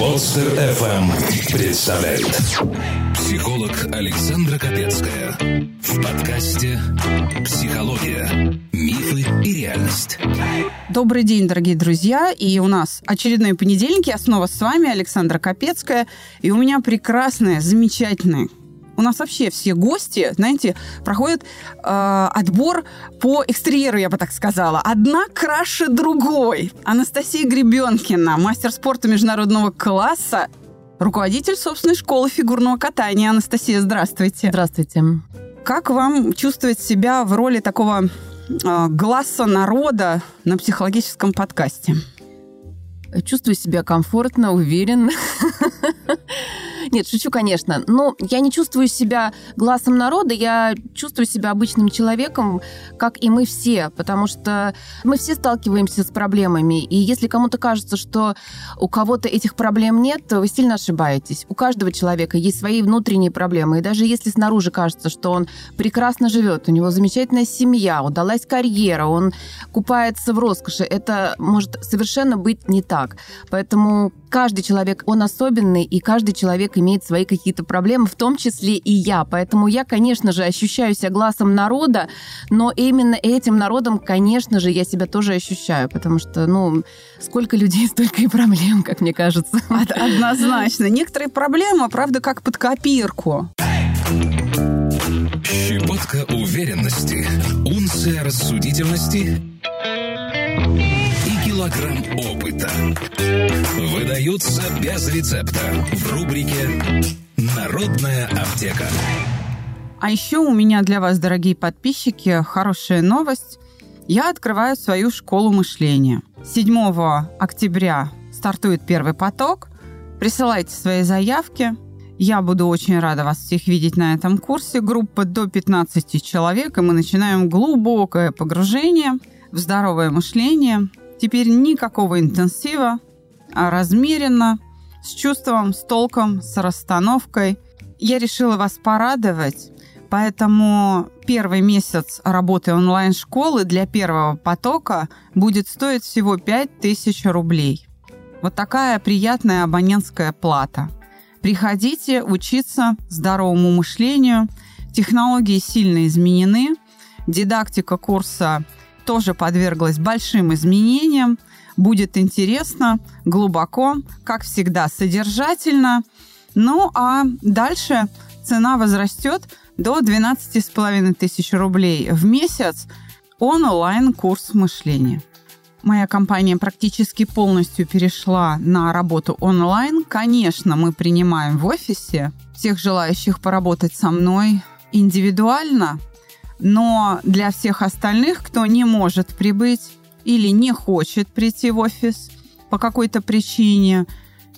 Подстер FM представляет Психолог Александра Капецкая В подкасте «Психология. Мифы и реальность» Добрый день, дорогие друзья. И у нас очередной понедельник. Я снова с вами, Александра Капецкая. И у меня прекрасная, замечательная, у нас вообще все гости, знаете, проходят э, отбор по экстерьеру, я бы так сказала. Одна краше другой. Анастасия Гребенкина, мастер спорта международного класса, руководитель собственной школы фигурного катания. Анастасия, здравствуйте. Здравствуйте. Как вам чувствовать себя в роли такого э, глаза народа на психологическом подкасте? Чувствую себя комфортно, уверенно. Нет, шучу, конечно. Но я не чувствую себя глазом народа, я чувствую себя обычным человеком, как и мы все, потому что мы все сталкиваемся с проблемами. И если кому-то кажется, что у кого-то этих проблем нет, то вы сильно ошибаетесь. У каждого человека есть свои внутренние проблемы. И даже если снаружи кажется, что он прекрасно живет, у него замечательная семья, удалась карьера, он купается в роскоши, это может совершенно быть не так. Поэтому каждый человек, он особенный, и каждый человек имеет свои какие-то проблемы, в том числе и я. Поэтому я, конечно же, ощущаю себя глазом народа, но именно этим народом, конечно же, я себя тоже ощущаю, потому что, ну, сколько людей, столько и проблем, как мне кажется. Однозначно. Некоторые проблемы, правда, как под копирку. Щепотка уверенности, унция рассудительности килограмм опыта. Выдаются без рецепта в рубрике «Народная аптека». А еще у меня для вас, дорогие подписчики, хорошая новость. Я открываю свою школу мышления. 7 октября стартует первый поток. Присылайте свои заявки. Я буду очень рада вас всех видеть на этом курсе. Группа до 15 человек, и мы начинаем глубокое погружение в здоровое мышление, Теперь никакого интенсива, а размеренно, с чувством, с толком, с расстановкой. Я решила вас порадовать, поэтому первый месяц работы онлайн-школы для первого потока будет стоить всего 5000 рублей. Вот такая приятная абонентская плата. Приходите учиться здоровому мышлению. Технологии сильно изменены. Дидактика курса тоже подверглась большим изменениям. Будет интересно, глубоко, как всегда, содержательно. Ну а дальше цена возрастет до 12,5 тысяч рублей в месяц онлайн-курс мышления. Моя компания практически полностью перешла на работу онлайн. Конечно, мы принимаем в офисе всех желающих поработать со мной индивидуально, но для всех остальных, кто не может прибыть или не хочет прийти в офис по какой-то причине,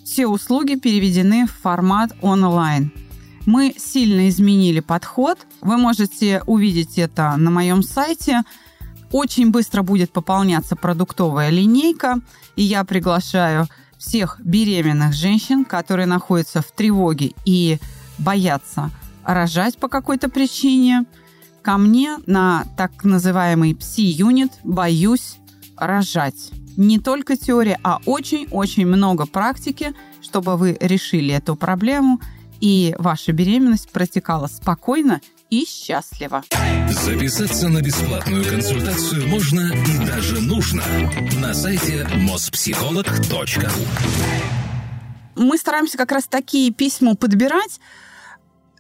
все услуги переведены в формат онлайн. Мы сильно изменили подход. Вы можете увидеть это на моем сайте. Очень быстро будет пополняться продуктовая линейка, и я приглашаю всех беременных женщин, которые находятся в тревоге и боятся рожать по какой-то причине – ко мне на так называемый пси-юнит «Боюсь рожать». Не только теория, а очень-очень много практики, чтобы вы решили эту проблему и ваша беременность протекала спокойно и счастливо. Записаться на бесплатную консультацию можно и даже нужно на сайте mospsycholog.ru Мы стараемся как раз такие письма подбирать,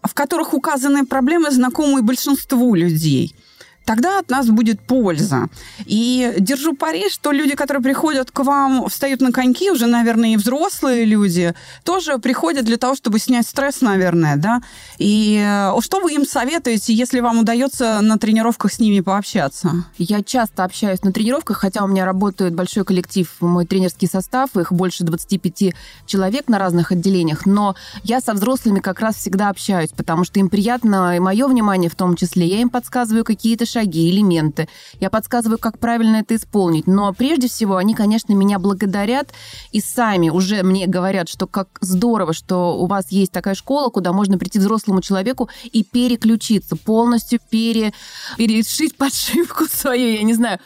в которых указаны проблемы, знакомые большинству людей – тогда от нас будет польза. И держу пари, что люди, которые приходят к вам, встают на коньки, уже, наверное, и взрослые люди, тоже приходят для того, чтобы снять стресс, наверное, да. И э, что вы им советуете, если вам удается на тренировках с ними пообщаться? Я часто общаюсь на тренировках, хотя у меня работает большой коллектив, мой тренерский состав, их больше 25 человек на разных отделениях, но я со взрослыми как раз всегда общаюсь, потому что им приятно, и мое внимание в том числе, я им подсказываю какие-то шаги, элементы. Я подсказываю, как правильно это исполнить. Но прежде всего они, конечно, меня благодарят и сами уже мне говорят, что как здорово, что у вас есть такая школа, куда можно прийти взрослому человеку и переключиться, полностью пере, перешить подшивку свою, я не знаю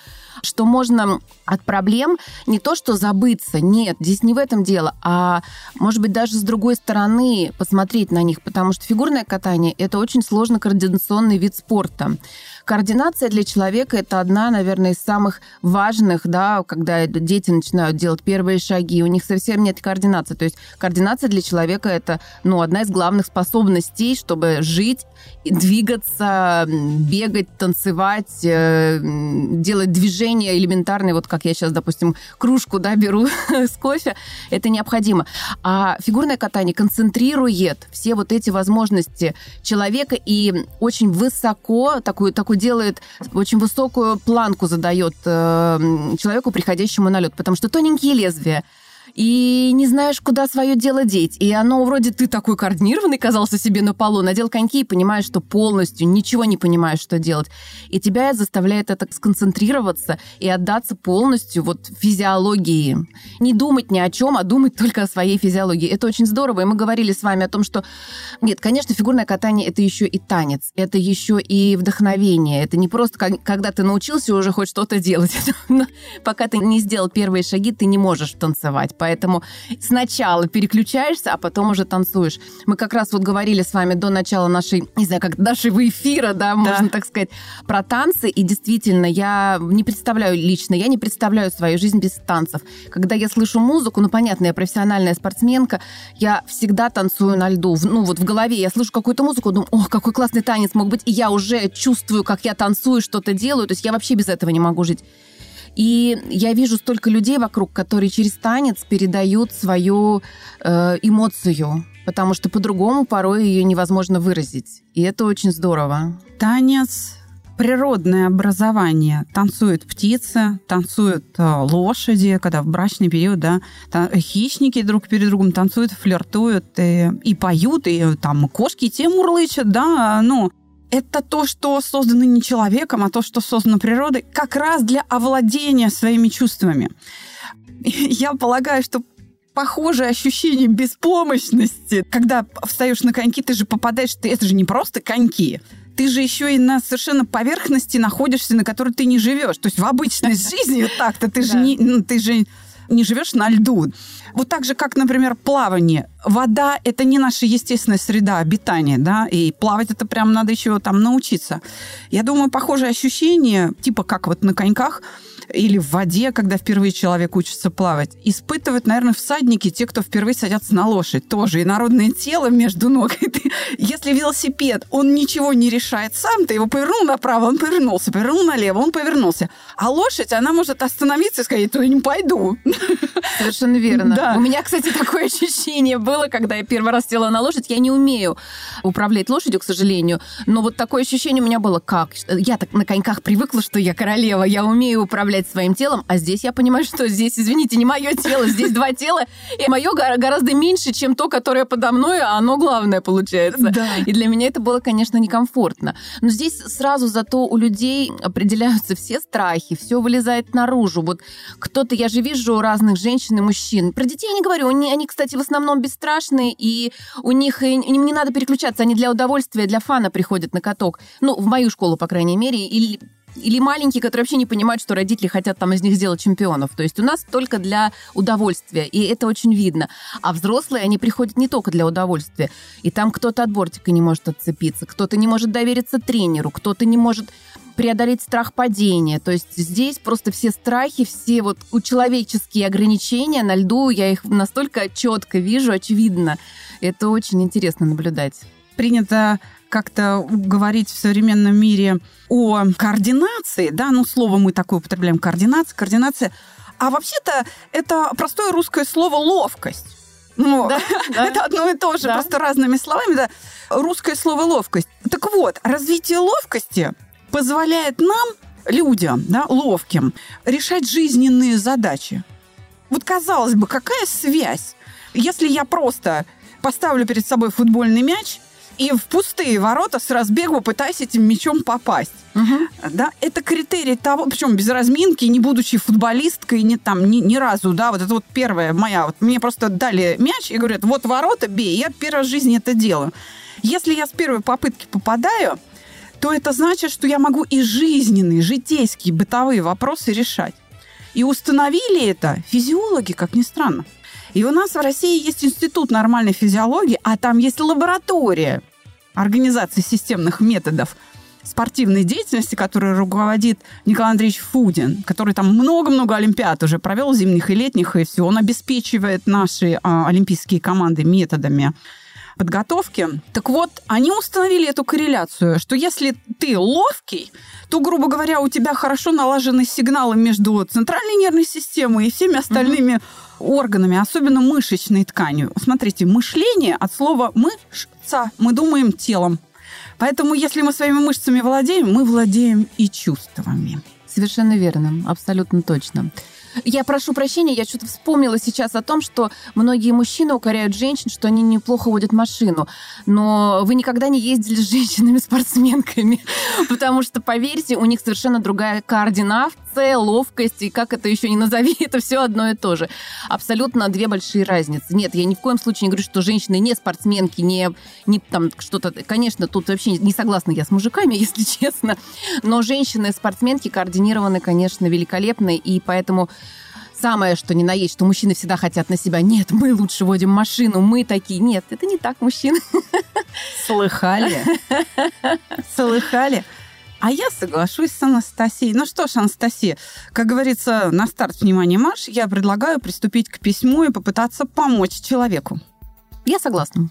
что можно от проблем не то что забыться, нет, здесь не в этом дело, а может быть даже с другой стороны посмотреть на них, потому что фигурное катание – это очень сложно координационный вид спорта. Координация для человека – это одна, наверное, из самых важных, да, когда дети начинают делать первые шаги, у них совсем нет координации. То есть координация для человека – это, ну, одна из главных способностей, чтобы жить, двигаться, бегать, танцевать, э, делать движения элементарные, вот как я сейчас, допустим, кружку, да, беру с кофе, это необходимо. А фигурное катание концентрирует все вот эти возможности человека и очень высоко такую, такую делает, очень высокую планку задает э, человеку, приходящему на лед, потому что тоненькие лезвия, и не знаешь, куда свое дело деть. И оно вроде ты такой координированный казался себе на полу, надел коньки и понимаешь, что полностью ничего не понимаешь, что делать. И тебя заставляет это сконцентрироваться и отдаться полностью вот физиологии. Не думать ни о чем, а думать только о своей физиологии. Это очень здорово. И мы говорили с вами о том, что нет, конечно, фигурное катание это еще и танец, это еще и вдохновение. Это не просто когда ты научился уже хоть что-то делать. Пока ты не сделал первые шаги, ты не можешь танцевать поэтому сначала переключаешься, а потом уже танцуешь. Мы как раз вот говорили с вами до начала нашей, не знаю, как нашего эфира, да, можно да. так сказать, про танцы, и действительно, я не представляю лично, я не представляю свою жизнь без танцев. Когда я слышу музыку, ну, понятно, я профессиональная спортсменка, я всегда танцую на льду. Ну, вот в голове я слышу какую-то музыку, думаю, о, какой классный танец мог быть, и я уже чувствую, как я танцую, что-то делаю, то есть я вообще без этого не могу жить. И я вижу столько людей вокруг, которые через танец передают свою э, эмоцию, потому что по-другому порой ее невозможно выразить. И это очень здорово. Танец природное образование. Танцуют птицы, танцуют э, лошади, когда в брачный период, да, хищники друг перед другом танцуют, флиртуют и, и поют, и там кошки те мурлычат, да, ну, это то, что создано не человеком, а то, что создано природой, как раз для овладения своими чувствами. Я полагаю, что похожее ощущение беспомощности, когда встаешь на коньки, ты же попадаешь, ты, это же не просто коньки, ты же еще и на совершенно поверхности находишься, на которой ты не живешь. То есть в обычной жизни так-то ты же не, ну, ты же не живешь на льду. Вот так же, как, например, плавание. Вода – это не наша естественная среда обитания, да, и плавать это прям надо еще там научиться. Я думаю, похожее ощущение, типа как вот на коньках – или в воде, когда впервые человек учится плавать. Испытывают, наверное, всадники, те, кто впервые садятся на лошадь, тоже. И народное тело между ног. Если велосипед, он ничего не решает сам, ты его повернул направо, он повернулся, повернул налево, он повернулся. А лошадь, она может остановиться и сказать, то я не пойду. Совершенно верно. Да. У меня, кстати, такое ощущение было, когда я первый раз села на лошадь. Я не умею управлять лошадью, к сожалению, но вот такое ощущение у меня было, как? Я так на коньках привыкла, что я королева, я умею управлять управлять своим телом, а здесь я понимаю, что здесь, извините, не мое тело, здесь два тела, и мое гораздо меньше, чем то, которое подо мной, а оно главное получается. Да. И для меня это было, конечно, некомфортно. Но здесь сразу зато у людей определяются все страхи, все вылезает наружу. Вот кто-то, я же вижу разных женщин и мужчин. Детей я не говорю, они, они кстати, в основном бесстрашные, и у них им не надо переключаться, они для удовольствия, для фана приходят на каток. Ну, в мою школу, по крайней мере, или или маленькие, которые вообще не понимают, что родители хотят там из них сделать чемпионов. То есть у нас только для удовольствия, и это очень видно. А взрослые, они приходят не только для удовольствия. И там кто-то от бортика не может отцепиться, кто-то не может довериться тренеру, кто-то не может преодолеть страх падения. То есть здесь просто все страхи, все вот человеческие ограничения на льду, я их настолько четко вижу, очевидно. Это очень интересно наблюдать. Принято как-то говорить в современном мире о координации, да, ну, слово мы такое употребляем, координация, координация, а вообще-то это простое русское слово «ловкость». Ну, да, да. это одно и то же, да. просто разными словами, да. Русское слово «ловкость». Так вот, развитие ловкости позволяет нам, людям, да, ловким, решать жизненные задачи. Вот казалось бы, какая связь? Если я просто поставлю перед собой футбольный мяч и в пустые ворота с разбегу пытаясь этим мячом попасть. Угу. Да, это критерий того, причем без разминки, не будучи футболисткой, не там ни, ни разу, да, вот это вот первая моя, вот мне просто дали мяч и говорят, вот ворота бей, я первый раз в жизни это делаю. Если я с первой попытки попадаю, то это значит, что я могу и жизненные, житейские, бытовые вопросы решать. И установили это физиологи, как ни странно. И у нас в России есть институт нормальной физиологии, а там есть лаборатория организации системных методов спортивной деятельности, которой руководит Николай Андреевич Фудин, который там много-много олимпиад уже провел, зимних и летних, и все. Он обеспечивает наши а, олимпийские команды методами подготовки. Так вот, они установили эту корреляцию, что если ты ловкий, то, грубо говоря, у тебя хорошо налажены сигналы между центральной нервной системой и всеми остальными mm органами, особенно мышечной тканью. Смотрите, мышление от слова мышца, мы думаем телом. Поэтому, если мы своими мышцами владеем, мы владеем и чувствами. Совершенно верно, абсолютно точно. Я прошу прощения, я что-то вспомнила сейчас о том, что многие мужчины укоряют женщин, что они неплохо водят машину. Но вы никогда не ездили с женщинами-спортсменками, потому что, поверьте, у них совершенно другая координация, ловкость, и как это еще не назови, это все одно и то же. Абсолютно две большие разницы. Нет, я ни в коем случае не говорю, что женщины не спортсменки, не, не там что-то... Конечно, тут вообще не согласна я с мужиками, если честно, но женщины-спортсменки координированы, конечно, великолепно, и поэтому самое, что ни на есть, что мужчины всегда хотят на себя. Нет, мы лучше водим машину, мы такие. Нет, это не так, мужчины. Слыхали? Слыхали? А я соглашусь с Анастасией. Ну что ж, Анастасия, как говорится, на старт внимания Маш, я предлагаю приступить к письму и попытаться помочь человеку. Я согласна.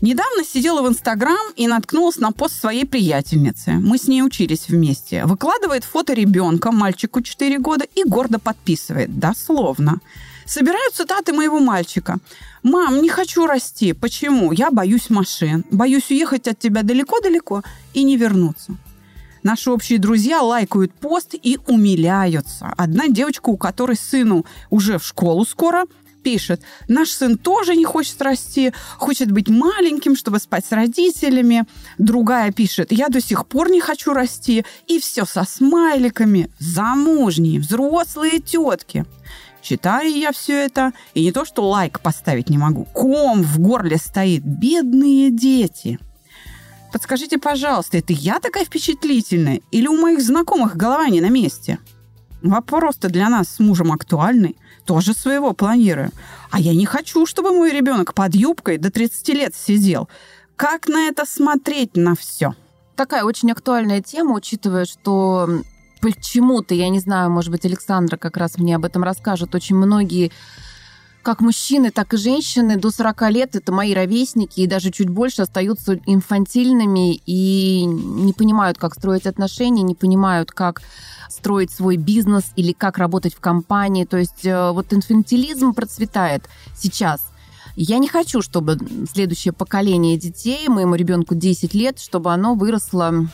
Недавно сидела в Инстаграм и наткнулась на пост своей приятельницы. Мы с ней учились вместе. Выкладывает фото ребенка, мальчику 4 года, и гордо подписывает. Дословно. Собираю цитаты моего мальчика. «Мам, не хочу расти. Почему? Я боюсь машин. Боюсь уехать от тебя далеко-далеко и не вернуться». Наши общие друзья лайкают пост и умиляются. Одна девочка, у которой сыну уже в школу скоро, пишет, наш сын тоже не хочет расти, хочет быть маленьким, чтобы спать с родителями. Другая пишет, я до сих пор не хочу расти. И все со смайликами. Замужние, взрослые тетки. Читаю я все это, и не то, что лайк поставить не могу. Ком в горле стоит. Бедные дети. Подскажите, пожалуйста, это я такая впечатлительная? Или у моих знакомых голова не на месте? Вопрос-то для нас с мужем актуальный тоже своего планирую. А я не хочу, чтобы мой ребенок под юбкой до 30 лет сидел. Как на это смотреть на все? Такая очень актуальная тема, учитывая, что почему-то, я не знаю, может быть, Александра как раз мне об этом расскажет, очень многие как мужчины, так и женщины до 40 лет, это мои ровесники, и даже чуть больше остаются инфантильными и не понимают, как строить отношения, не понимают, как строить свой бизнес или как работать в компании. То есть э, вот инфантилизм процветает сейчас. Я не хочу, чтобы следующее поколение детей, моему ребенку 10 лет, чтобы оно выросло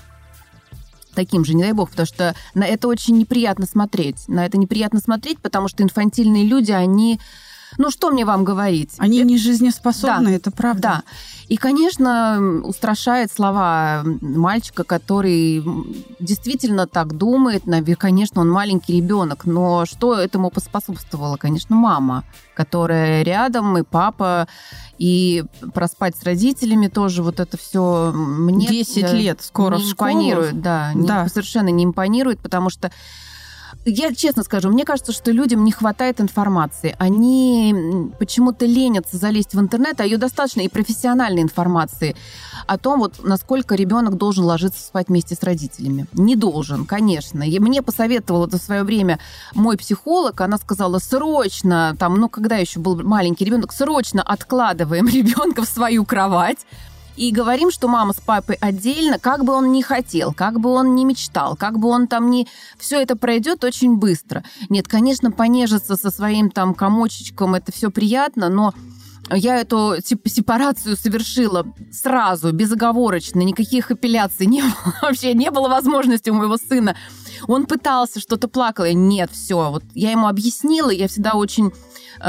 таким же, не дай бог, потому что на это очень неприятно смотреть. На это неприятно смотреть, потому что инфантильные люди, они ну, что мне вам говорить? Они это... не жизнеспособны, да. это правда. Да. И, конечно, устрашает слова мальчика, который действительно так думает. Конечно, он маленький ребенок, но что этому поспособствовало? Конечно, мама, которая рядом, и папа, и проспать с родителями тоже вот это все мне 10 лет скоро не импонирует, да, да. Не, совершенно не импонирует, потому что я честно скажу, мне кажется, что людям не хватает информации. Они почему-то ленятся залезть в интернет, а ее достаточно и профессиональной информации о том, вот насколько ребенок должен ложиться спать вместе с родителями. Не должен, конечно. И мне посоветовала это в свое время мой психолог. Она сказала, срочно, там, ну, когда еще был маленький ребенок, срочно откладываем ребенка в свою кровать и говорим, что мама с папой отдельно, как бы он ни хотел, как бы он ни мечтал, как бы он там ни... Все это пройдет очень быстро. Нет, конечно, понежиться со своим там комочечком, это все приятно, но я эту типа, сепарацию совершила сразу, безоговорочно, никаких апелляций не было, вообще не было возможности у моего сына. Он пытался, что-то плакал, я нет, все, вот я ему объяснила, я всегда очень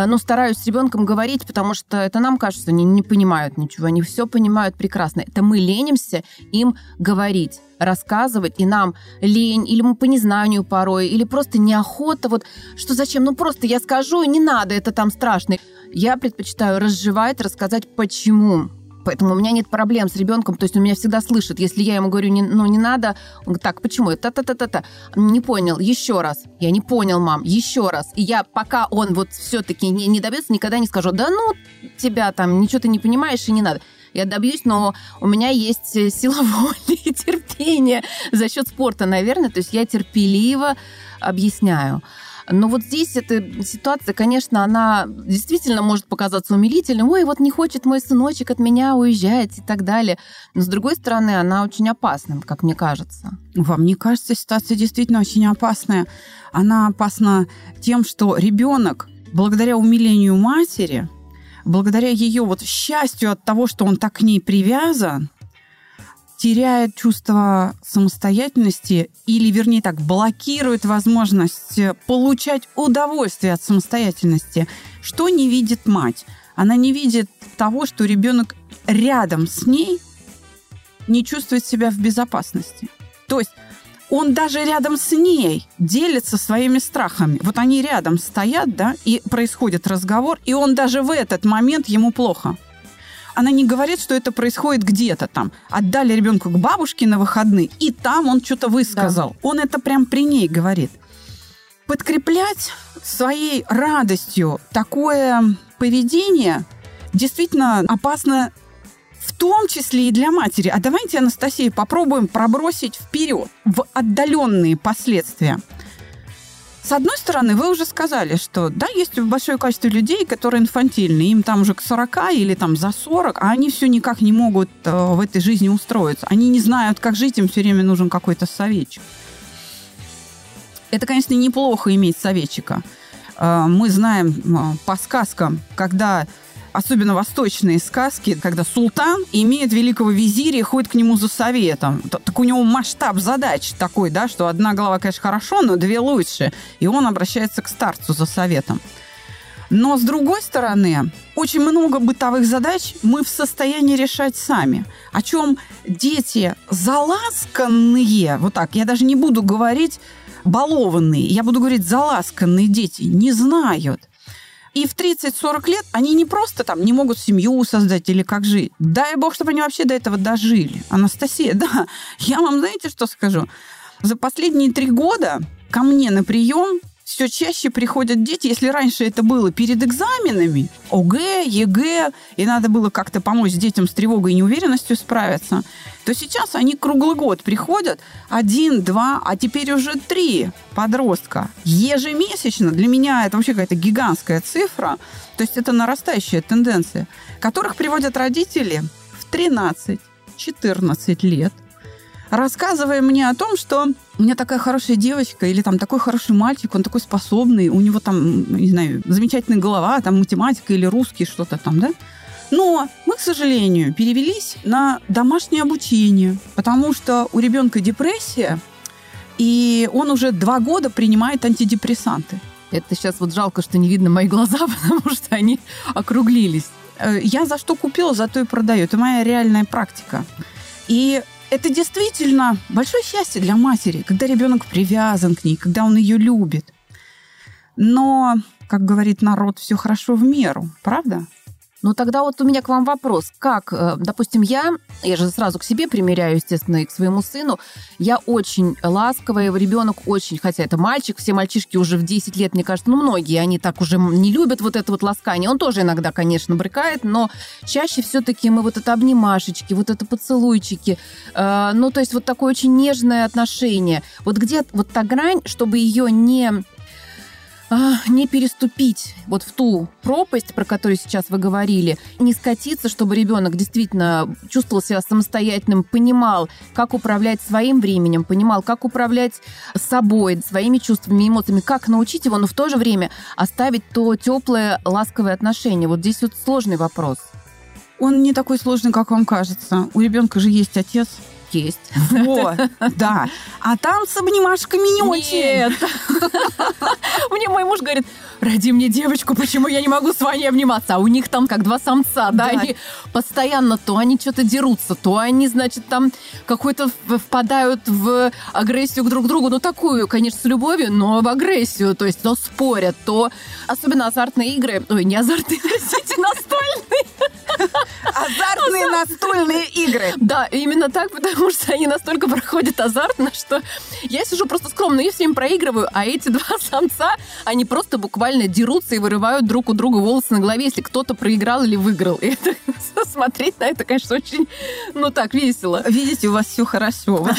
ну, стараюсь с ребенком говорить, потому что это нам кажется, они не понимают ничего, они все понимают прекрасно. Это мы ленимся им говорить рассказывать, и нам лень, или мы по незнанию порой, или просто неохота, вот что зачем, ну просто я скажу, не надо, это там страшно. Я предпочитаю разжевать, рассказать, почему Поэтому у меня нет проблем с ребенком, то есть он меня всегда слышит. Если я ему говорю, не, ну не надо, он говорит, так, почему? Та-та-та-та-та. Не понял, еще раз. Я не понял, мам, еще раз. И я, пока он вот все-таки не, не добьется, никогда не скажу, да ну, тебя там, ничего ты не понимаешь и не надо я добьюсь, но у меня есть сила воли и терпение за счет спорта, наверное. То есть я терпеливо объясняю. Но вот здесь эта ситуация, конечно, она действительно может показаться умилительной. Ой, вот не хочет мой сыночек от меня уезжать и так далее. Но, с другой стороны, она очень опасна, как мне кажется. Вам не кажется, ситуация действительно очень опасная? Она опасна тем, что ребенок, благодаря умилению матери, благодаря ее вот счастью от того, что он так к ней привязан, теряет чувство самостоятельности или, вернее так, блокирует возможность получать удовольствие от самостоятельности. Что не видит мать? Она не видит того, что ребенок рядом с ней не чувствует себя в безопасности. То есть он даже рядом с ней делится своими страхами. Вот они рядом стоят, да, и происходит разговор, и он даже в этот момент ему плохо она не говорит, что это происходит где-то там. Отдали ребенку к бабушке на выходные, и там он что-то высказал. Да. Он это прям при ней говорит. Подкреплять своей радостью такое поведение действительно опасно в том числе и для матери. А давайте, Анастасия, попробуем пробросить вперед в отдаленные последствия. С одной стороны, вы уже сказали, что да, есть большое количество людей, которые инфантильны, им там уже к 40 или там за 40, а они все никак не могут э, в этой жизни устроиться. Они не знают, как жить, им все время нужен какой-то советчик. Это, конечно, неплохо иметь советчика. Э, мы знаем э, по сказкам, когда особенно восточные сказки, когда султан имеет великого визиря и ходит к нему за советом. Так у него масштаб задач такой, да, что одна голова, конечно, хорошо, но две лучше. И он обращается к старцу за советом. Но, с другой стороны, очень много бытовых задач мы в состоянии решать сами. О чем дети заласканные, вот так, я даже не буду говорить балованные, я буду говорить заласканные дети, не знают – и в 30-40 лет они не просто там не могут семью создать или как жить. Дай бог, чтобы они вообще до этого дожили. Анастасия, да, я вам знаете, что скажу? За последние три года ко мне на прием все чаще приходят дети, если раньше это было перед экзаменами, ОГЭ, ЕГЭ, и надо было как-то помочь детям с тревогой и неуверенностью справиться, то сейчас они круглый год приходят, один, два, а теперь уже три подростка. Ежемесячно для меня это вообще какая-то гигантская цифра, то есть это нарастающая тенденция, которых приводят родители в 13-14 лет, рассказывая мне о том, что у меня такая хорошая девочка или там такой хороший мальчик, он такой способный, у него там, не знаю, замечательная голова, там математика или русский, что-то там, да? Но мы, к сожалению, перевелись на домашнее обучение, потому что у ребенка депрессия, и он уже два года принимает антидепрессанты. Это сейчас вот жалко, что не видно мои глаза, потому что они округлились. Э, я за что купила, за то и продаю. Это моя реальная практика. И это действительно большое счастье для матери, когда ребенок привязан к ней, когда он ее любит. Но, как говорит народ, все хорошо в меру, правда? Ну, тогда вот у меня к вам вопрос. Как, э, допустим, я, я же сразу к себе примеряю, естественно, и к своему сыну, я очень ласковая, ребенок очень, хотя это мальчик, все мальчишки уже в 10 лет, мне кажется, ну, многие, они так уже не любят вот это вот ласкание. Он тоже иногда, конечно, брыкает, но чаще все-таки мы вот это обнимашечки, вот это поцелуйчики, э, ну, то есть вот такое очень нежное отношение. Вот где вот та грань, чтобы ее не не переступить вот в ту пропасть, про которую сейчас вы говорили, не скатиться, чтобы ребенок действительно чувствовал себя самостоятельным, понимал, как управлять своим временем, понимал, как управлять собой, своими чувствами, эмоциями, как научить его, но в то же время оставить то теплое, ласковое отношение. Вот здесь вот сложный вопрос. Он не такой сложный, как вам кажется. У ребенка же есть отец, есть. Вот, да. А там с обнимашками не очень. Нет. Мне мой муж говорит, роди мне девочку, почему я не могу с Ваней обниматься? А у них там как два самца, да, Да. они постоянно то они что-то дерутся, то они, значит, там какой-то впадают в агрессию к друг другу, ну такую, конечно, с любовью, но в агрессию, то есть то спорят, то особенно азартные игры, ой, не азартные, простите, настольные, Азартные настольные игры. Да, именно так, потому что они настолько проходят азартно, что я сижу просто скромно, я все время проигрываю, а эти два самца, они просто буквально дерутся и вырывают друг у друга волосы на голове, если кто-то проиграл или выиграл. И это, смотреть на это, конечно, очень, ну так, весело. Видите, у вас все хорошо. Вот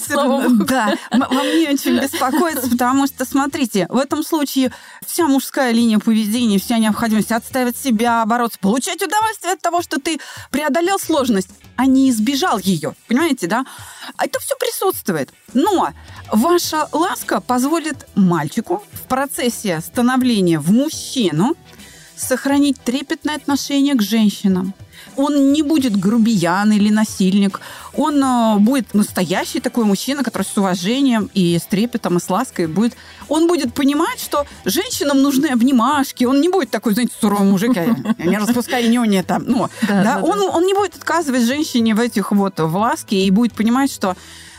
Слава-. Да, вам не очень беспокоиться, потому что, смотрите, в этом случае вся мужская линия поведения, вся необходимость отставить себя, бороться, получать удовольствие от того, что ты преодолел сложность, а не избежал ее. Понимаете, да? А Это все присутствует. Но ваша ласка позволит мальчику в процессе становления в мужчину сохранить трепетное отношение к женщинам. Он не будет грубиян или насильник. Он э, будет настоящий такой мужчина, который с уважением и с трепетом и с лаской будет... Он будет понимать, что женщинам нужны обнимашки. Он не будет такой, знаете, суровый мужик, я, я не распускай нюни там. Ну, да, он, он не будет отказывать женщине в этих вот в ласке и будет понимать, что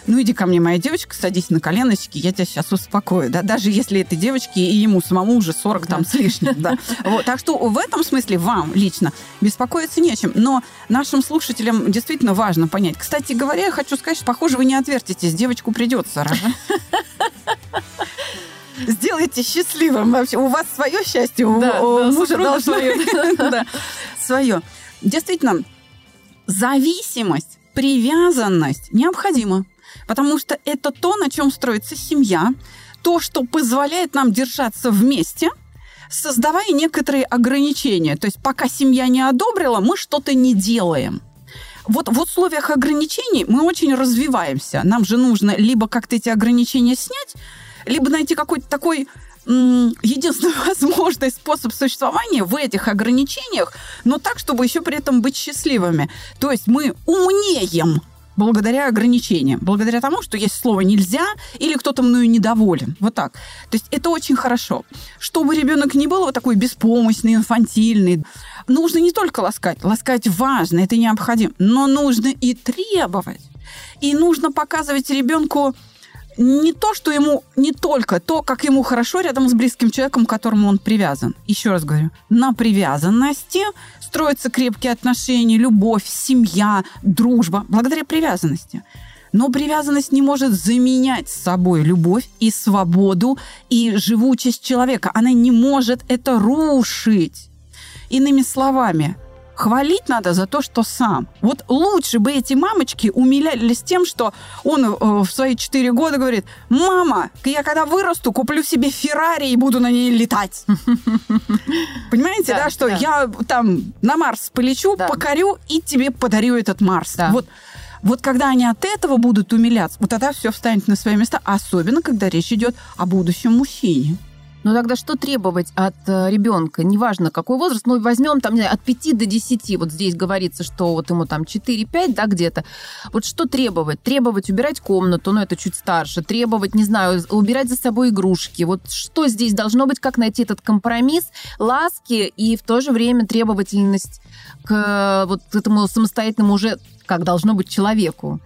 ну иди ко мне, моя девочка, садись на коленочки, я тебя сейчас успокою. Да? Даже если этой девочке и ему самому уже 40 там с лишним. Да. Вот, так что в этом смысле вам лично беспокоиться нечем. Но нашим слушателям действительно важно понять. Кстати говоря, я хочу сказать, что, похоже, вы не отвертитесь. Девочку придется рожать. Сделайте счастливым вообще. У вас свое счастье, у, Да, у да, мужа должно да, свое. Действительно, зависимость, привязанность необходима, потому что это то, на чем строится семья, то, что позволяет нам держаться вместе, создавая некоторые ограничения. То есть пока семья не одобрила, мы что-то не делаем. Вот в условиях ограничений мы очень развиваемся. Нам же нужно либо как-то эти ограничения снять, либо найти какой-то такой единственный возможный способ существования в этих ограничениях, но так, чтобы еще при этом быть счастливыми. То есть мы умнеем благодаря ограничениям, благодаря тому, что есть слово нельзя или кто-то мною недоволен. Вот так. То есть это очень хорошо. Чтобы ребенок не был вот такой беспомощный, инфантильный, нужно не только ласкать. Ласкать важно, это необходимо, но нужно и требовать. И нужно показывать ребенку не то, что ему не только то, как ему хорошо рядом с близким человеком, к которому он привязан. Еще раз говорю, на привязанности строятся крепкие отношения, любовь, семья, дружба, благодаря привязанности. Но привязанность не может заменять собой любовь и свободу и живучесть человека. Она не может это рушить. Иными словами, хвалить надо за то, что сам. Вот лучше бы эти мамочки умилялись тем, что он э, в свои четыре года говорит, мама, я когда вырасту, куплю себе Феррари и буду на ней летать. Понимаете, Да, что я там на Марс полечу, покорю и тебе подарю этот Марс. Вот, вот когда они от этого будут умиляться, вот тогда все встанет на свои места, особенно когда речь идет о будущем мужчине. Ну тогда что требовать от э, ребенка? Неважно, какой возраст, ну возьмем там от 5 до 10. Вот здесь говорится, что вот ему там 4-5, да, где-то. Вот что требовать? Требовать убирать комнату, ну это чуть старше. Требовать, не знаю, убирать за собой игрушки. Вот что здесь должно быть, как найти этот компромисс, ласки и в то же время требовательность к э, вот этому самостоятельному уже, как должно быть человеку.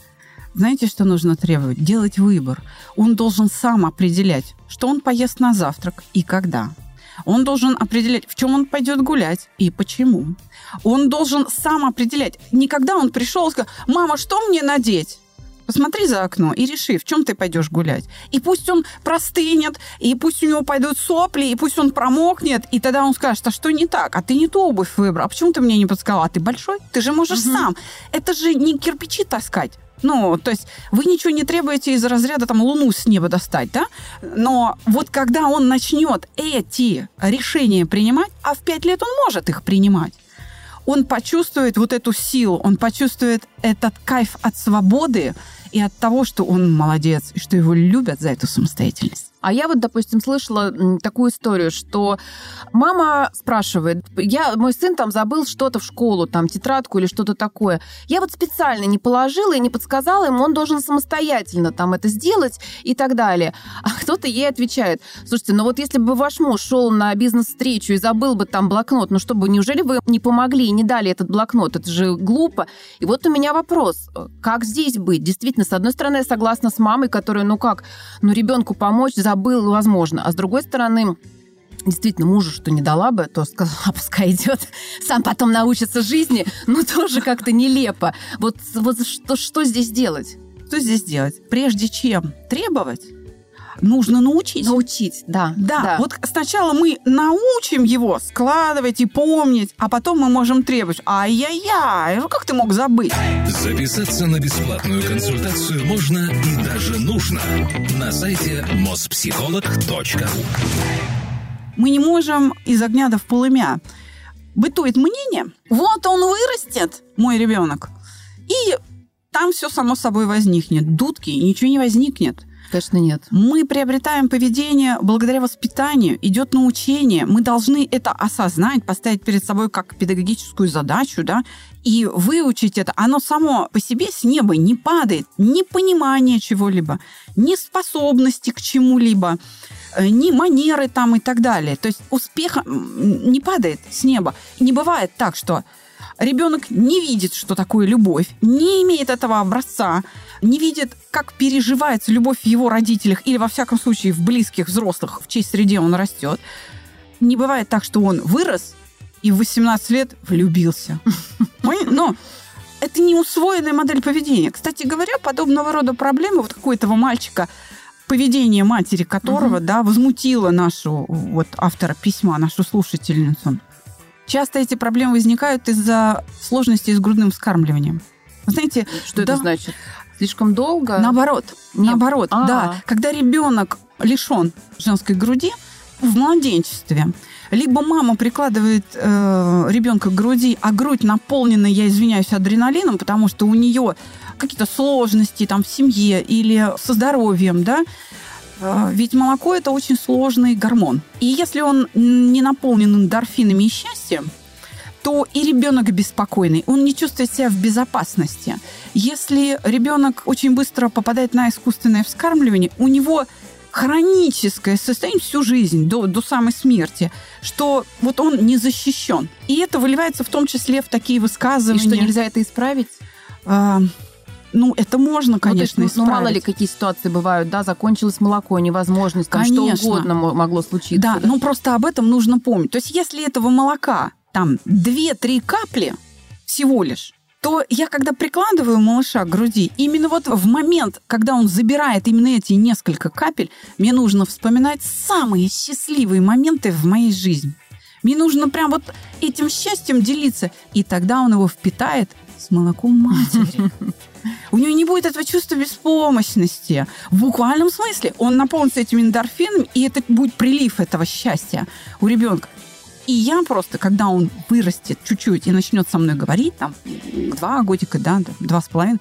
Знаете, что нужно требовать? Делать выбор. Он должен сам определять, что он поест на завтрак и когда. Он должен определять, в чем он пойдет гулять и почему. Он должен сам определять. Не когда он пришел и сказал, мама, что мне надеть? Посмотри за окно и реши, в чем ты пойдешь гулять. И пусть он простынет, и пусть у него пойдут сопли, и пусть он промокнет, и тогда он скажет, а что не так? А ты не ту обувь выбрал. А почему ты мне не подсказала? А ты большой? Ты же можешь Мгм. сам. Это же не кирпичи таскать. Ну, то есть вы ничего не требуете из разряда там луну с неба достать, да? Но вот когда он начнет эти решения принимать, а в пять лет он может их принимать, он почувствует вот эту силу, он почувствует этот кайф от свободы и от того, что он молодец, и что его любят за эту самостоятельность. А я вот, допустим, слышала такую историю, что мама спрашивает, я, мой сын там забыл что-то в школу, там тетрадку или что-то такое. Я вот специально не положила и не подсказала ему, он должен самостоятельно там это сделать и так далее. А кто-то ей отвечает, слушайте, ну вот если бы ваш муж шел на бизнес-встречу и забыл бы там блокнот, ну чтобы, неужели вы не помогли и не дали этот блокнот? Это же глупо. И вот у меня вопрос, как здесь быть? Действительно, с одной стороны, я согласна с мамой, которая, ну как, ну ребенку помочь, за забыл, возможно. А с другой стороны, действительно мужу что не дала бы, то сказала, пускай идет, сам потом научится жизни, ну тоже как-то нелепо. Вот, вот что, что здесь делать? Что здесь делать? Прежде чем требовать, нужно научить. Научить, да, да. Да, вот сначала мы научим его складывать и помнить, а потом мы можем требовать. Ай-яй-яй, ну как ты мог забыть? Записаться на бесплатную консультацию можно и даже нужно на сайте mospsycholog.ru Мы не можем из огня до в полымя. Бытует мнение, вот он вырастет, мой ребенок, и там все само собой возникнет. Дудки, ничего не возникнет. Конечно, нет. Мы приобретаем поведение благодаря воспитанию, идет научение. Мы должны это осознать, поставить перед собой как педагогическую задачу, да, и выучить это. Оно само по себе с неба не падает. Ни понимание чего-либо, ни способности к чему-либо э, ни манеры там и так далее. То есть успех не падает с неба. Не бывает так, что ребенок не видит, что такое любовь, не имеет этого образца, не видит, как переживается любовь в его родителях или, во всяком случае, в близких взрослых, в чьей среде он растет. Не бывает так, что он вырос и в 18 лет влюбился. Но это не усвоенная модель поведения. Кстати говоря, подобного рода проблемы вот какого-то мальчика, поведение матери которого, угу. да, возмутило нашу вот автора письма, нашу слушательницу. Часто эти проблемы возникают из-за сложностей с грудным вскармливанием. Знаете, что да, это значит? Слишком долго? Наоборот, Нет. наоборот, А-а-а. да. Когда ребенок лишен женской груди в младенчестве, либо мама прикладывает э, ребенка к груди, а грудь наполнена, я извиняюсь, адреналином, потому что у нее какие-то сложности там в семье или со здоровьем, да, ведь молоко это очень сложный гормон. И если он не наполнен эндорфинами и счастьем, то и ребенок беспокойный, он не чувствует себя в безопасности. Если ребенок очень быстро попадает на искусственное вскармливание, у него хроническое состояние всю жизнь, до, до самой смерти, что вот он не защищен. И это выливается в том числе в такие высказывания. И что нельзя это исправить? А, ну, это можно, конечно, ну, есть. Ну, мало ли, какие ситуации бывают, да, закончилось молоко, невозможность, там конечно. что угодно могло случиться. Да, да, ну просто об этом нужно помнить. То есть, если этого молока там 2-3 капли всего лишь, то я, когда прикладываю малыша к груди, именно вот в момент, когда он забирает именно эти несколько капель, мне нужно вспоминать самые счастливые моменты в моей жизни. Мне нужно прям вот этим счастьем делиться, и тогда он его впитает с молоком матери. У него не будет этого чувства беспомощности. В буквальном смысле он наполнится этим эндорфином, и это будет прилив этого счастья у ребенка. И я просто, когда он вырастет чуть-чуть и начнет со мной говорить, там, два годика, да, два с половиной,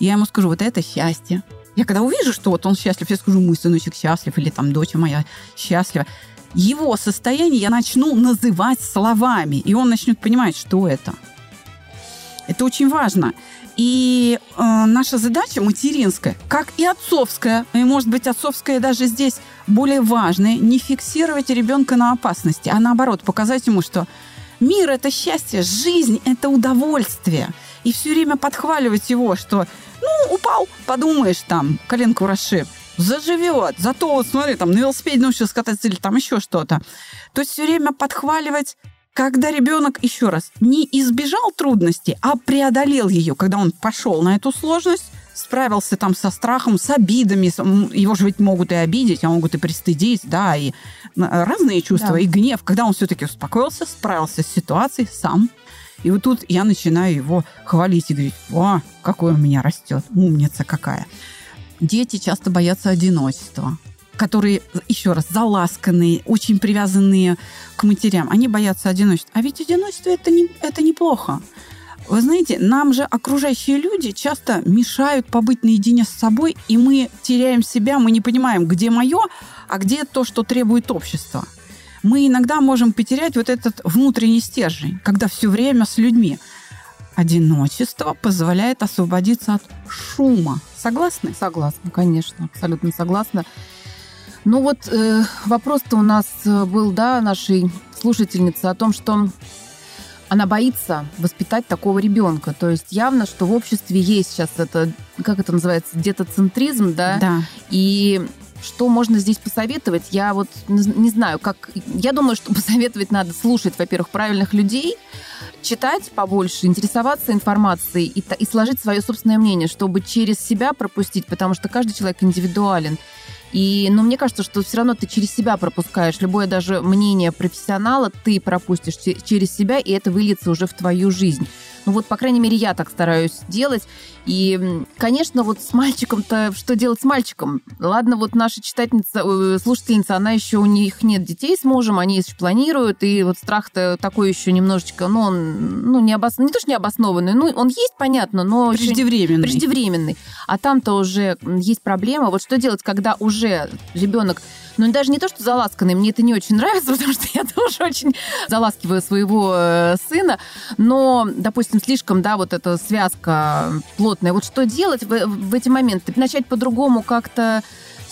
я ему скажу, вот это счастье. Я когда увижу, что вот он счастлив, я скажу, мой сыночек счастлив, или там дочь моя счастлива. Его состояние я начну называть словами, и он начнет понимать, что это. Это очень важно. И э, наша задача материнская, как и отцовская, и может быть отцовская даже здесь более важная, не фиксировать ребенка на опасности, а наоборот показать ему, что мир это счастье, жизнь это удовольствие. И все время подхваливать его, что ну упал, подумаешь там, коленку расшиб, заживет. Зато вот смотри, там на велосипеде научился кататься или там еще что-то. То есть все время подхваливать когда ребенок, еще раз, не избежал трудности, а преодолел ее, когда он пошел на эту сложность, справился там со страхом, с обидами, его же ведь могут и обидеть, а могут и пристыдить, да, и разные чувства, да. и гнев, когда он все-таки успокоился, справился с ситуацией сам, И вот тут я начинаю его хвалить и говорить, о, какой у меня растет, умница какая. Дети часто боятся одиночества которые, еще раз, заласканные, очень привязанные к матерям, они боятся одиночества. А ведь одиночество это, не, это неплохо. Вы знаете, нам же окружающие люди часто мешают побыть наедине с собой, и мы теряем себя, мы не понимаем, где мое, а где то, что требует общества. Мы иногда можем потерять вот этот внутренний стержень, когда все время с людьми. Одиночество позволяет освободиться от шума. Согласны? Согласна, конечно, абсолютно согласна. Ну вот э, вопрос-то у нас э, был, да, нашей слушательницы о том, что она боится воспитать такого ребенка. То есть явно, что в обществе есть сейчас это, как это называется, детоцентризм, да? Да. И что можно здесь посоветовать? Я вот не знаю, как... Я думаю, что посоветовать надо слушать, во-первых, правильных людей, читать побольше, интересоваться информацией и, и сложить свое собственное мнение, чтобы через себя пропустить, потому что каждый человек индивидуален. И, но ну, мне кажется, что все равно ты через себя пропускаешь. Любое даже мнение профессионала ты пропустишь через себя, и это выльется уже в твою жизнь. Ну вот, по крайней мере, я так стараюсь делать. И, конечно, вот с мальчиком-то, что делать с мальчиком? Ладно, вот наша читательница, э, слушательница, она еще, у них нет детей с мужем, они еще планируют, и вот страх-то такой еще немножечко, ну, он, ну, не, обос... не то, что не обоснованный, ну, он есть, понятно, но... Преждевременный. Преждевременный. А там-то уже есть проблема. Вот что делать, когда уже ребенок ну, даже не то, что заласканный, мне это не очень нравится, потому что я тоже очень заласкиваю своего э, сына, но, допустим, слишком, да, вот эта связка плотная. Вот что делать в, в эти моменты? Начать по-другому как-то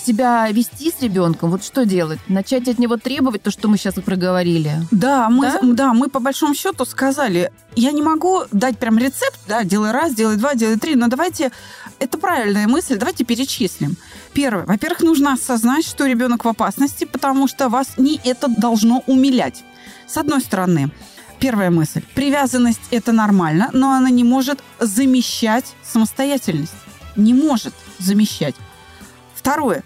себя вести с ребенком, вот что делать? Начать от него требовать то, что мы сейчас и проговорили? Да, мы, да? да, мы по большому счету сказали, я не могу дать прям рецепт, да, делай раз, делай два, делай три, но давайте, это правильная мысль, давайте перечислим. Первое, во-первых, нужно осознать, что ребенок в опасности, потому что вас не это должно умилять. С одной стороны, первая мысль, привязанность это нормально, но она не может замещать самостоятельность. Не может замещать. Второе.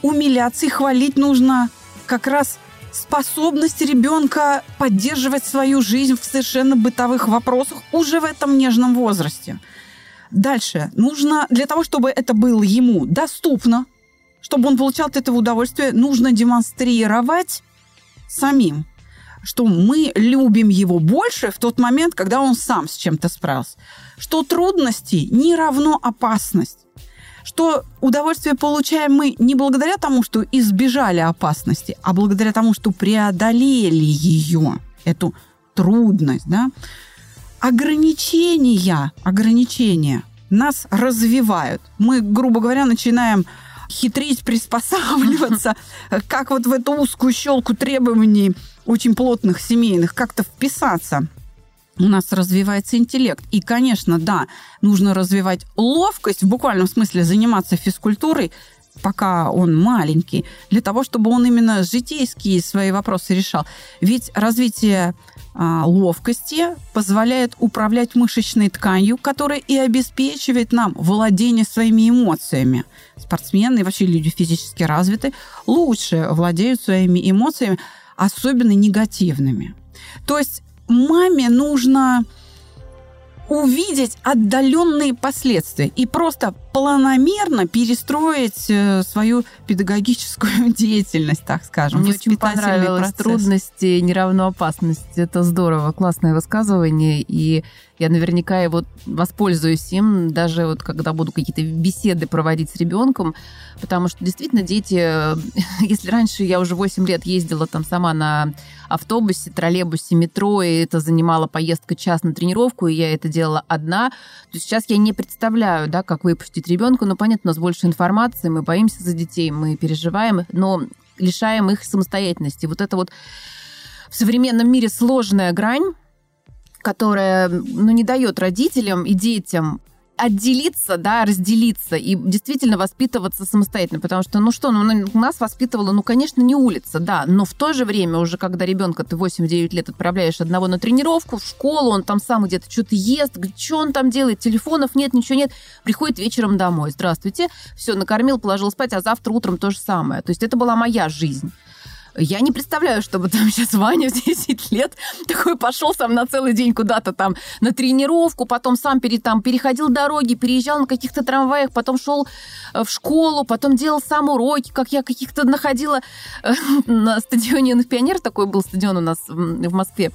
Умиляться и хвалить нужно как раз способность ребенка поддерживать свою жизнь в совершенно бытовых вопросах уже в этом нежном возрасте. Дальше. Нужно для того, чтобы это было ему доступно, чтобы он получал от этого удовольствие, нужно демонстрировать самим, что мы любим его больше в тот момент, когда он сам с чем-то справился. Что трудности не равно опасность что удовольствие получаем мы не благодаря тому, что избежали опасности, а благодаря тому, что преодолели ее, эту трудность, да. Ограничения, ограничения нас развивают. Мы, грубо говоря, начинаем хитрить, приспосабливаться, как вот в эту узкую щелку требований очень плотных семейных, как-то вписаться – у нас развивается интеллект. И, конечно, да, нужно развивать ловкость, в буквальном смысле заниматься физкультурой, пока он маленький, для того, чтобы он именно житейские свои вопросы решал. Ведь развитие а, ловкости позволяет управлять мышечной тканью, которая и обеспечивает нам владение своими эмоциями. Спортсмены и вообще люди физически развиты лучше владеют своими эмоциями, особенно негативными. То есть маме нужно увидеть отдаленные последствия и просто планомерно перестроить э, свою педагогическую деятельность, так скажем. Мне очень понравилось процесс. трудности не равно опасности. Это здорово, классное высказывание, и я наверняка его воспользуюсь им, даже вот когда буду какие-то беседы проводить с ребенком, потому что действительно дети, если раньше я уже 8 лет ездила там сама на автобусе, троллейбусе, метро, и это занимала поездка час на тренировку, и я это делала одна, то сейчас я не представляю, да, как выпустить ребенка, ну, понятно, у нас больше информации, мы боимся за детей, мы переживаем, но лишаем их самостоятельности. Вот это вот в современном мире сложная грань, которая ну, не дает родителям и детям отделиться, да, разделиться и действительно воспитываться самостоятельно, потому что, ну что, ну, нас воспитывала, ну, конечно, не улица, да, но в то же время уже, когда ребенка ты 8-9 лет отправляешь одного на тренировку, в школу, он там сам где-то что-то ест, что он там делает, телефонов нет, ничего нет, приходит вечером домой, здравствуйте, все, накормил, положил спать, а завтра утром то же самое. То есть это была моя жизнь. Я не представляю, чтобы там сейчас Ваня в 10 лет такой пошел сам на целый день куда-то там на тренировку, потом сам пере, там, переходил дороги, переезжал на каких-то трамваях, потом шел э, в школу, потом делал сам уроки, как я каких-то находила э, на стадионе на Пионер, такой был стадион у нас в Москве.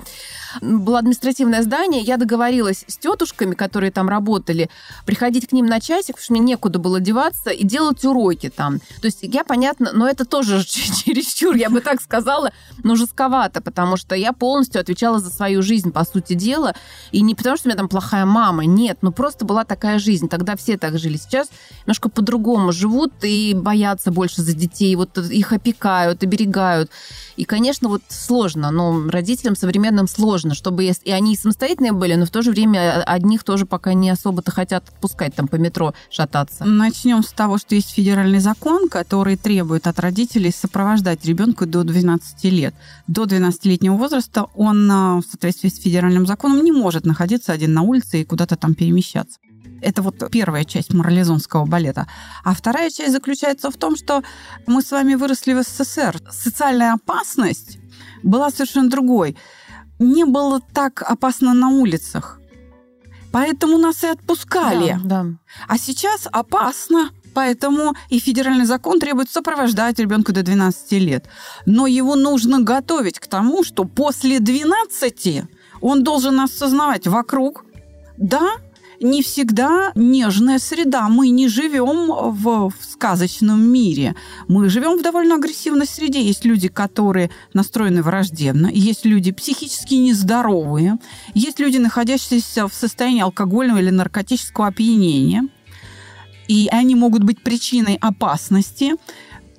Было административное здание, я договорилась с тетушками, которые там работали, приходить к ним на часик, потому что мне некуда было деваться, и делать уроки там. То есть я, понятно, но это тоже чересчур, я бы так сказала, но жестковато, потому что я полностью отвечала за свою жизнь, по сути дела, и не потому, что у меня там плохая мама, нет, ну просто была такая жизнь, тогда все так жили. Сейчас немножко по-другому живут и боятся больше за детей, вот их опекают, оберегают. И, конечно, вот сложно, но родителям современным сложно, чтобы и они самостоятельные были, но в то же время одних тоже пока не особо-то хотят отпускать там по метро шататься. Начнем с того, что есть федеральный закон, который требует от родителей сопровождать ребенка до 12 лет. До 12-летнего возраста он а, в соответствии с федеральным законом не может находиться один на улице и куда-то там перемещаться. Это вот первая часть морализонского балета. А вторая часть заключается в том, что мы с вами выросли в СССР. Социальная опасность была совершенно другой. Не было так опасно на улицах. Поэтому нас и отпускали. Да, да. А сейчас опасно. Поэтому и федеральный закон требует сопровождать ребенка до 12 лет. Но его нужно готовить к тому, что после 12 он должен осознавать вокруг, да, не всегда нежная среда. Мы не живем в, в сказочном мире. Мы живем в довольно агрессивной среде. Есть люди, которые настроены враждебно, есть люди психически нездоровые, есть люди, находящиеся в состоянии алкогольного или наркотического опьянения. И они могут быть причиной опасности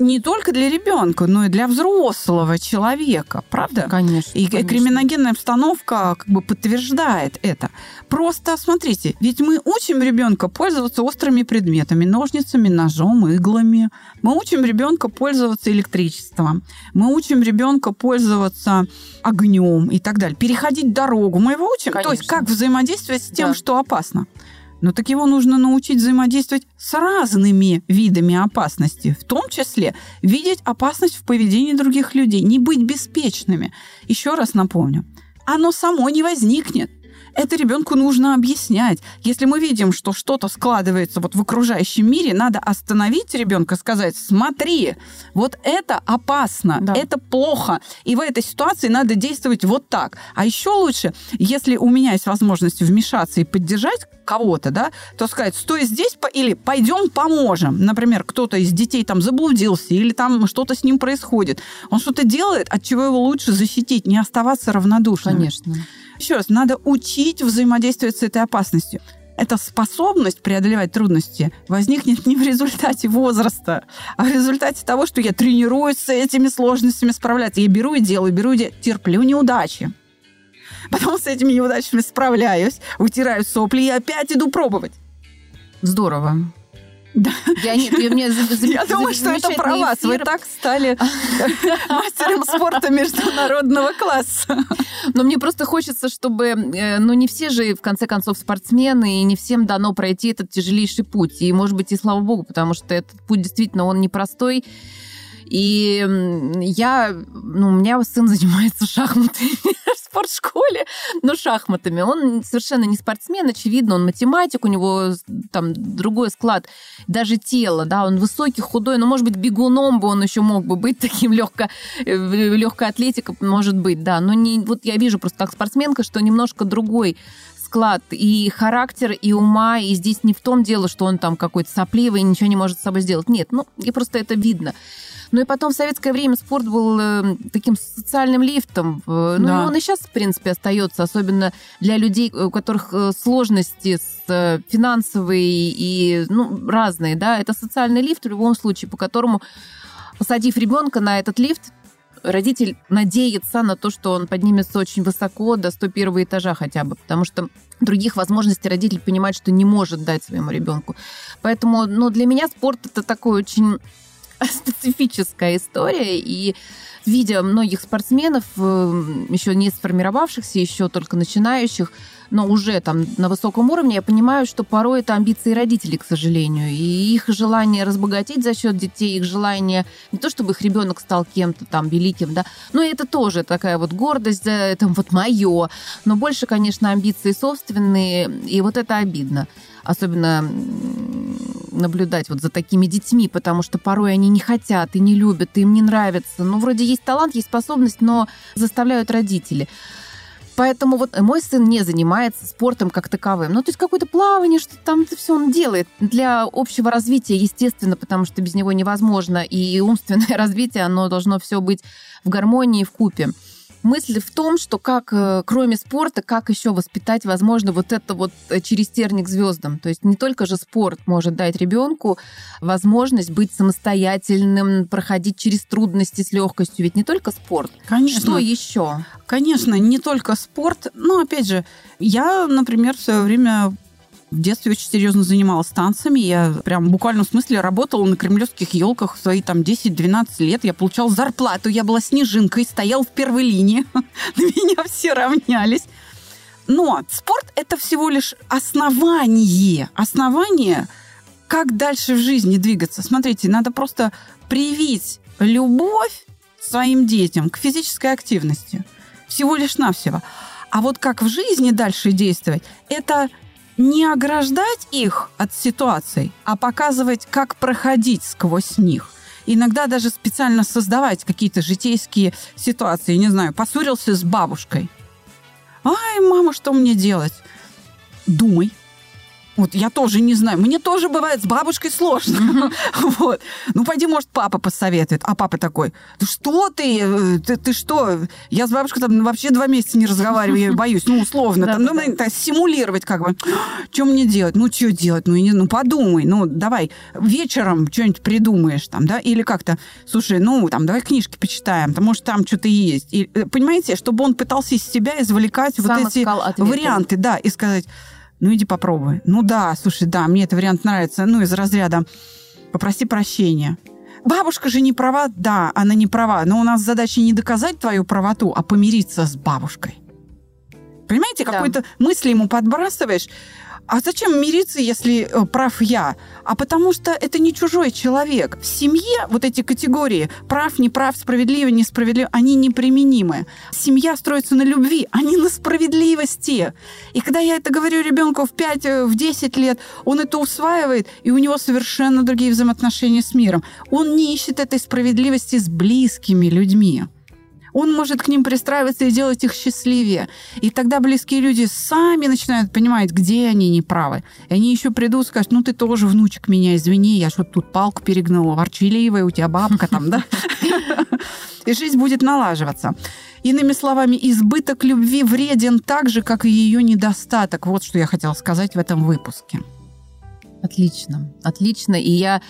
не только для ребенка, но и для взрослого человека, правда? Конечно. И конечно. криминогенная обстановка как бы подтверждает это. Просто смотрите, ведь мы учим ребенка пользоваться острыми предметами, ножницами, ножом, иглами. Мы учим ребенка пользоваться электричеством. Мы учим ребенка пользоваться огнем и так далее. Переходить дорогу. Мы его учим. Конечно. То есть как взаимодействовать с тем, Да. что опасно. Но так его нужно научить взаимодействовать с разными видами опасности, в том числе видеть опасность в поведении других людей, не быть беспечными. Еще раз напомню, оно само не возникнет. Это ребенку нужно объяснять. Если мы видим, что что-то складывается вот в окружающем мире, надо остановить ребенка, сказать, смотри, вот это опасно, Да. это плохо, и в этой ситуации надо действовать вот так. А еще лучше, если у меня есть возможность вмешаться и поддержать кого-то, да, то сказать, стой здесь или пойдем поможем. Например, кто-то из детей там заблудился или там что-то с ним происходит. Он что-то делает, от чего его лучше защитить, не оставаться равнодушным. Конечно. Еще раз, надо учить взаимодействовать с этой опасностью. Эта способность преодолевать трудности возникнет не в результате возраста, а в результате того, что я тренируюсь с этими сложностями справляться. Я беру и делаю, беру и делаю, терплю неудачи. Потом с этими неудачами справляюсь, утираю сопли и опять иду пробовать. Здорово. Да. Я, нет, я, мне за- за- Я думаю, что это про вас. Вы так стали мастером спорта международного класса. Но мне просто хочется, чтобы, э, ну, не все же, в конце концов, спортсмены, и не всем дано пройти этот тяжелейший путь. И, может быть, и слава богу, потому что этот путь действительно, он непростой. И я, ну, у меня сын занимается шахматами в спортшколе, но шахматами. Он совершенно не спортсмен, очевидно, он математик, у него там другой склад даже тела, да, он высокий, худой, но, может быть, бегуном бы он еще мог бы быть таким легко, легкая атлетика, может быть, да, но не, вот я вижу просто как спортсменка, что немножко другой склад и характер, и ума, и здесь не в том дело, что он там какой-то сопливый и ничего не может с собой сделать. Нет, ну, и просто это видно. Ну и потом в советское время спорт был э, таким социальным лифтом. Э, Ну Да. и он и сейчас, в принципе, остается, особенно для людей, у которых э, сложности с э, финансовые и ну, разные, да, это социальный лифт в любом случае, по которому, посадив ребенка на этот лифт, родитель надеется на то, что он поднимется очень высоко, до 101 этажа хотя бы, потому что других возможностей родитель понимает, что не может дать своему ребенку. Поэтому ну, для меня спорт это такой очень специфическая история, и видя многих спортсменов, э, еще не сформировавшихся, еще только начинающих, но уже там на высоком уровне, я понимаю, что порой это амбиции родителей, к сожалению, и их желание разбогатеть за счет детей, их желание не то, чтобы их ребенок стал кем-то там великим, да, но это тоже такая вот гордость за это вот мое, но больше, конечно, амбиции собственные, и вот это обидно особенно наблюдать вот за такими детьми, потому что порой они не хотят и не любят, и им не нравится. Ну, вроде есть талант, есть способность, но заставляют родители. Поэтому вот мой сын не занимается спортом как таковым. Ну, то есть какое-то плавание, что там это все он делает. Для общего развития, естественно, потому что без него невозможно. И умственное развитие, оно должно все быть в гармонии, в купе мысль в том, что как, э, кроме спорта, как еще воспитать, возможно, вот это вот э, через терник звездам. То есть не только же спорт может дать ребенку возможность быть самостоятельным, проходить через трудности с легкостью. Ведь не только спорт. Конечно. Что еще? Конечно, не только спорт. Но, опять же, я, например, в свое время в детстве очень серьезно занималась танцами. Я прям в буквальном смысле работала на кремлевских елках свои там 10-12 лет. Я получала зарплату, я была снежинкой, стояла в первой линии. На меня все равнялись. Но спорт – это всего лишь основание. Основание, как дальше в жизни двигаться. Смотрите, надо просто привить любовь своим детям к физической активности. Всего лишь навсего. А вот как в жизни дальше действовать, это не ограждать их от ситуаций, а показывать, как проходить сквозь них. Иногда даже специально создавать какие-то житейские ситуации. Не знаю, поссорился с бабушкой. Ай, мама, что мне делать? Думай, вот я тоже не знаю. Мне тоже бывает с бабушкой сложно. Вот. Ну, пойди, может, папа посоветует. А папа такой, ты что ты? Ты, ты что? Я с бабушкой там вообще два месяца не разговариваю, я боюсь. Ну, условно. Там, ну, так, симулировать как бы. Что мне делать? Ну, что делать? Ну, не, ну, подумай. Ну, давай вечером что-нибудь придумаешь там, да? Или как-то, слушай, ну, там, давай книжки почитаем. Там, может, там что-то есть. И, э, понимаете, чтобы он пытался из себя извлекать Сам вот эти варианты, да, и сказать, ну иди попробуй. Ну да, слушай, да, мне этот вариант нравится. Ну, из разряда попроси прощения. Бабушка же не права, да, она не права, но у нас задача не доказать твою правоту, а помириться с бабушкой. Понимаете, да. какой-то мысли ему подбрасываешь, а зачем мириться, если э, прав я? А потому что это не чужой человек. В семье вот эти категории прав, неправ, справедливо, несправедливо, они неприменимы. Семья строится на любви, а не на справедливости. И когда я это говорю ребенку в 5, э, в 10 лет, он это усваивает, и у него совершенно другие взаимоотношения с миром. Он не ищет этой справедливости с близкими людьми он может к ним пристраиваться и делать их счастливее. И тогда близкие люди сами начинают понимать, где они неправы. И они еще придут и скажут, ну ты тоже внучек меня, извини, я что тут палку перегнула, ворчливая у тебя бабка там, да? И жизнь будет налаживаться. Иными словами, избыток любви вреден так же, как и ее недостаток. Вот что я хотела сказать в этом выпуске. Отлично, отлично. И я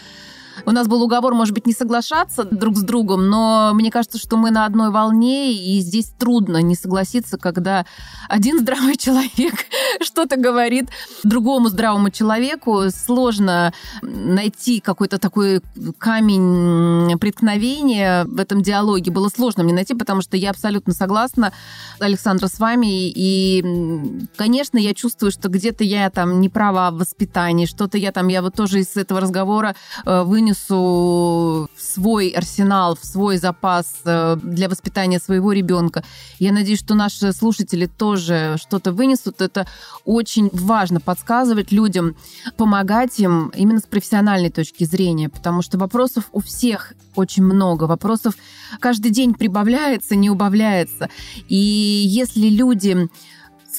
у нас был уговор, может быть, не соглашаться друг с другом, но мне кажется, что мы на одной волне, и здесь трудно не согласиться, когда один здравый человек что-то говорит другому здравому человеку. Сложно найти какой-то такой камень преткновения в этом диалоге. Было сложно мне найти, потому что я абсолютно согласна, Александра, с вами. И, конечно, я чувствую, что где-то я там не права в воспитании, что-то я там, я вот тоже из этого разговора э, вынесу в свой арсенал, в свой запас э, для воспитания своего ребенка. Я надеюсь, что наши слушатели тоже что-то вынесут. Это очень важно подсказывать людям, помогать им именно с профессиональной точки зрения, потому что вопросов у всех очень много. Вопросов каждый день прибавляется, не убавляется. И если люди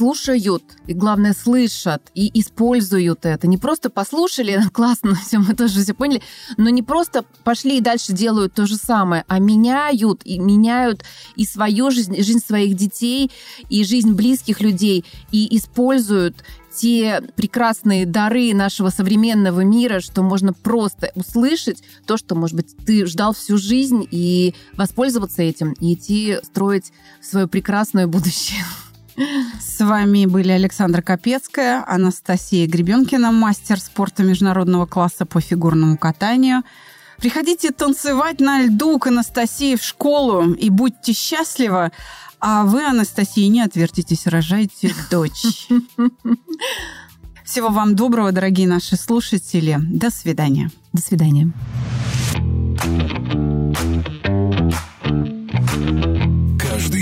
слушают, и главное, слышат и используют это. Не просто послушали, классно, все, мы тоже все поняли, но не просто пошли и дальше делают то же самое, а меняют, и меняют и свою жизнь, и жизнь своих детей, и жизнь близких людей, и используют те прекрасные дары нашего современного мира, что можно просто услышать то, что, может быть, ты ждал всю жизнь, и воспользоваться этим, и идти строить свое прекрасное будущее. С вами были Александра Капецкая, Анастасия Гребенкина, мастер спорта международного класса по фигурному катанию. Приходите танцевать на льду к Анастасии в школу и будьте счастливы. А вы, Анастасия, не отвертитесь, рожайте дочь. Всего вам доброго, дорогие наши слушатели. До свидания. До свидания.